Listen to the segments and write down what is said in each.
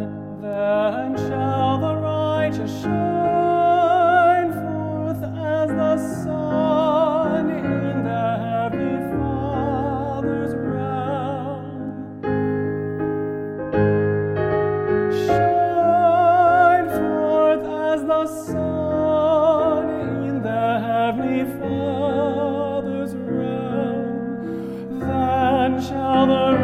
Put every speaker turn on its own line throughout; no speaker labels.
Then, shall the righteous shine forth as the sun in the heavenly Father's realm. Shine forth as the sun in the heavenly Father's realm. Then shall the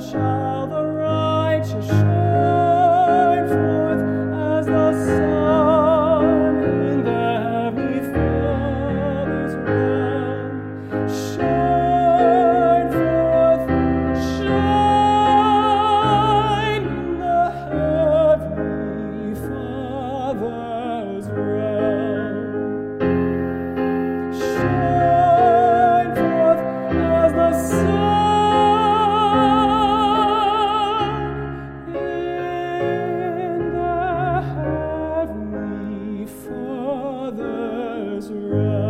伤 was right.